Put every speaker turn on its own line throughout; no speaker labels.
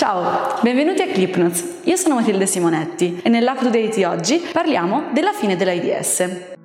Ciao, benvenuti a ClipNotes. Io sono Matilde Simonetti e nell'update di oggi parliamo della fine dell'AIDS. Partiamo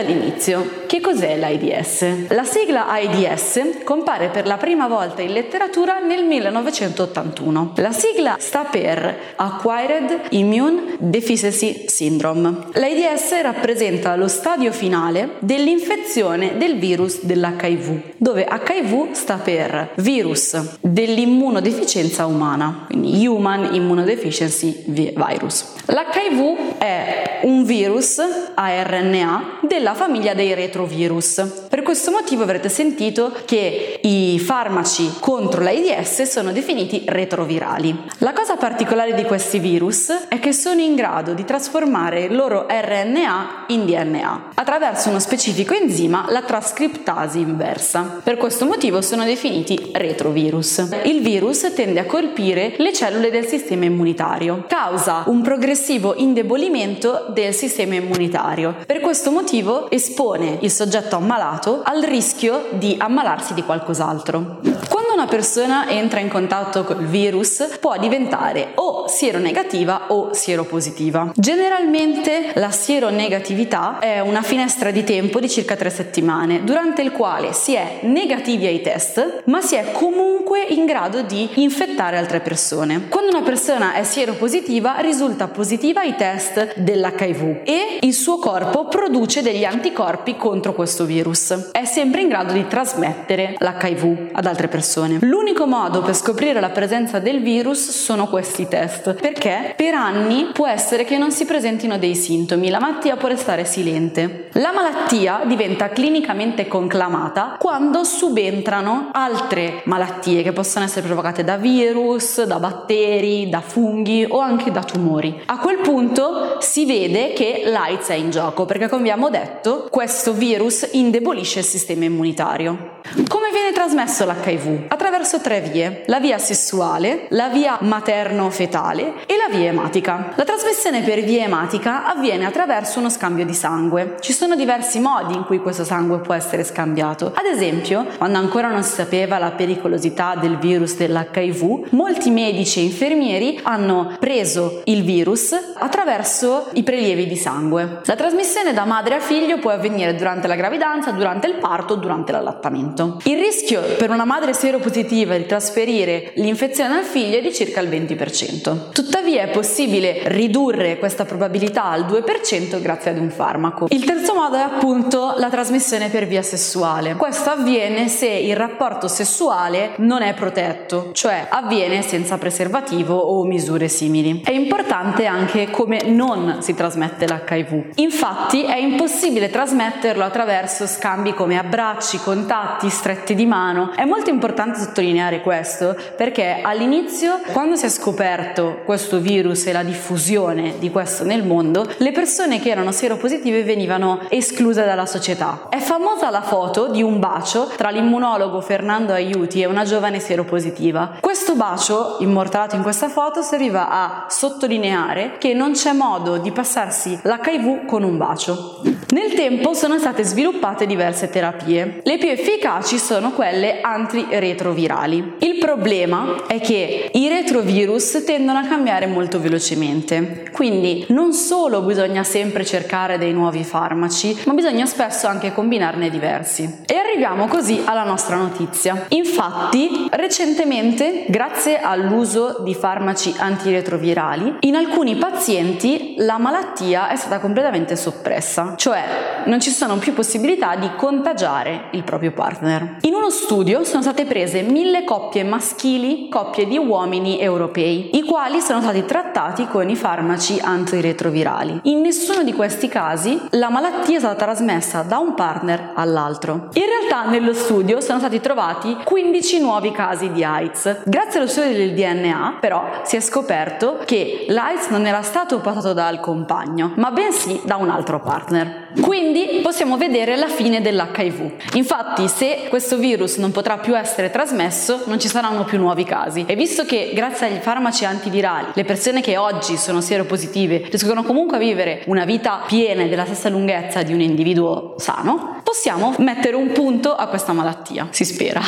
dall'inizio. Che cos'è l'AIDS? La sigla AIDS compare per la prima volta in letteratura nel 1981. La sigla sta per Acquired Immune Deficiency Syndrome. L'AIDS rappresenta lo stadio finale dell'infezione del virus dell'HIV, dove HIV sta per virus dell'immunodeficienza umana, quindi Human Immunodeficiency Virus. L'HIV è un virus a RNA della famiglia dei retrovirus. Per questo motivo avrete sentito che i farmaci contro l'AIDS sono definiti retrovirali. La cosa particolare di questi virus è che sono in grado di trasformare il loro RNA in DNA attraverso uno specifico enzima, la trascriptasi inversa. Per questo motivo sono definiti retrovirus. Il virus tende a colpire le cellule del sistema immunitario, causa un progressivo indebolimento del sistema immunitario. Per questo motivo espone il soggetto ammalato al rischio di ammalarsi di qualcos'altro. Quando una persona entra in contatto col virus può diventare o sieronegativa o sieropositiva. Generalmente la sieronegatività è una finestra di tempo di circa tre settimane, durante il quale si è negativi ai test, ma si è comunque in grado di infettare altre persone. Quando una persona è sieropositiva risulta positiva ai test dell'HIV e il suo corpo produce degli anticorpi contro questo virus. È sempre in grado di trasmettere l'HIV ad altre persone. L'unico modo per scoprire la presenza del virus sono questi test, perché per anni può essere che non si presentino dei sintomi, la malattia può restare silente. La malattia diventa clinicamente conclamata quando subentrano altre malattie che possono essere provocate da virus, da batteri, da funghi o anche da tumori. A quel punto si vede che l'AIDS è in gioco, perché come abbiamo detto, questo virus indebolisce il sistema immunitario. Come viene trasmesso l'HIV? Attraverso tre vie, la via sessuale, la via materno-fetale e la via ematica. La trasmissione per via ematica avviene attraverso uno scambio di sangue. Ci sono diversi modi in cui questo sangue può essere scambiato. Ad esempio, quando ancora non si sapeva la pericolosità del virus dell'HIV, molti medici e infermieri hanno preso il virus attraverso i prelievi di sangue. La trasmissione da madre a figlio può avvenire durante la gravidanza, durante il parto, durante l'allattamento. Il rischio per una madre seropositiva di trasferire l'infezione al figlio è di circa il 20%. Tuttavia è possibile ridurre questa probabilità al 2% grazie ad un farmaco. Il terzo modo è appunto la trasmissione per via sessuale. Questo avviene se il rapporto sessuale non è protetto, cioè avviene senza preservativo o misure simili. È importante anche come non si trasmette l'HIV. Infatti è impossibile trasmetterlo attraverso scambi come abbracci, contatti, stretti di mano. È molto importante sottolineare questo perché all'inizio, quando si è scoperto questo virus e la diffusione di questo nel mondo, le persone che erano seropositive venivano escluse dalla società. È famosa la foto di un bacio tra l'immunologo Fernando Aiuti e una giovane seropositiva. Questo bacio, immortalato in questa foto, serviva a sottolineare che non c'è modo di passarsi l'HIV con un bacio. Nel tempo sono state sviluppate diverse terapie. Le più efficaci sono quelle antiretrovirali. Il problema è che i retrovirus tendono a cambiare molto velocemente, quindi non solo bisogna sempre cercare dei nuovi farmaci, ma bisogna spesso anche combinarne diversi. E arriviamo così alla nostra notizia. Infatti, recentemente, grazie all'uso di farmaci antiretrovirali, in alcuni pazienti la malattia è stata completamente soppressa, cioè non ci sono più possibilità di contagiare il proprio partner. In uno studio sono state prese mille coppie maschili, coppie di uomini europei, i quali sono stati trattati con i farmaci antiretrovirali. In nessuno di questi casi la malattia è stata trasmessa da un partner all'altro. In realtà nello studio sono stati trovati 15 nuovi casi di AIDS. Grazie allo studio del DNA però si è scoperto che l'AIDS non era stato portato dal compagno, ma bensì da un altro partner. Quindi possiamo vedere la fine dell'HIV. Infatti, se questo virus non potrà più essere trasmesso, non ci saranno più nuovi casi. E visto che grazie agli farmaci antivirali le persone che oggi sono sieropositive riescono comunque a vivere una vita piena e della stessa lunghezza di un individuo sano, possiamo mettere un punto a questa malattia. Si spera.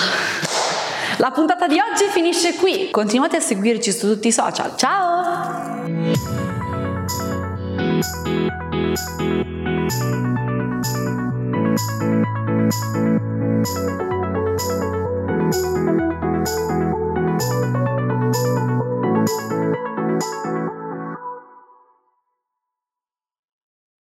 La puntata di oggi finisce qui. Continuate a seguirci su tutti i social. Ciao! Música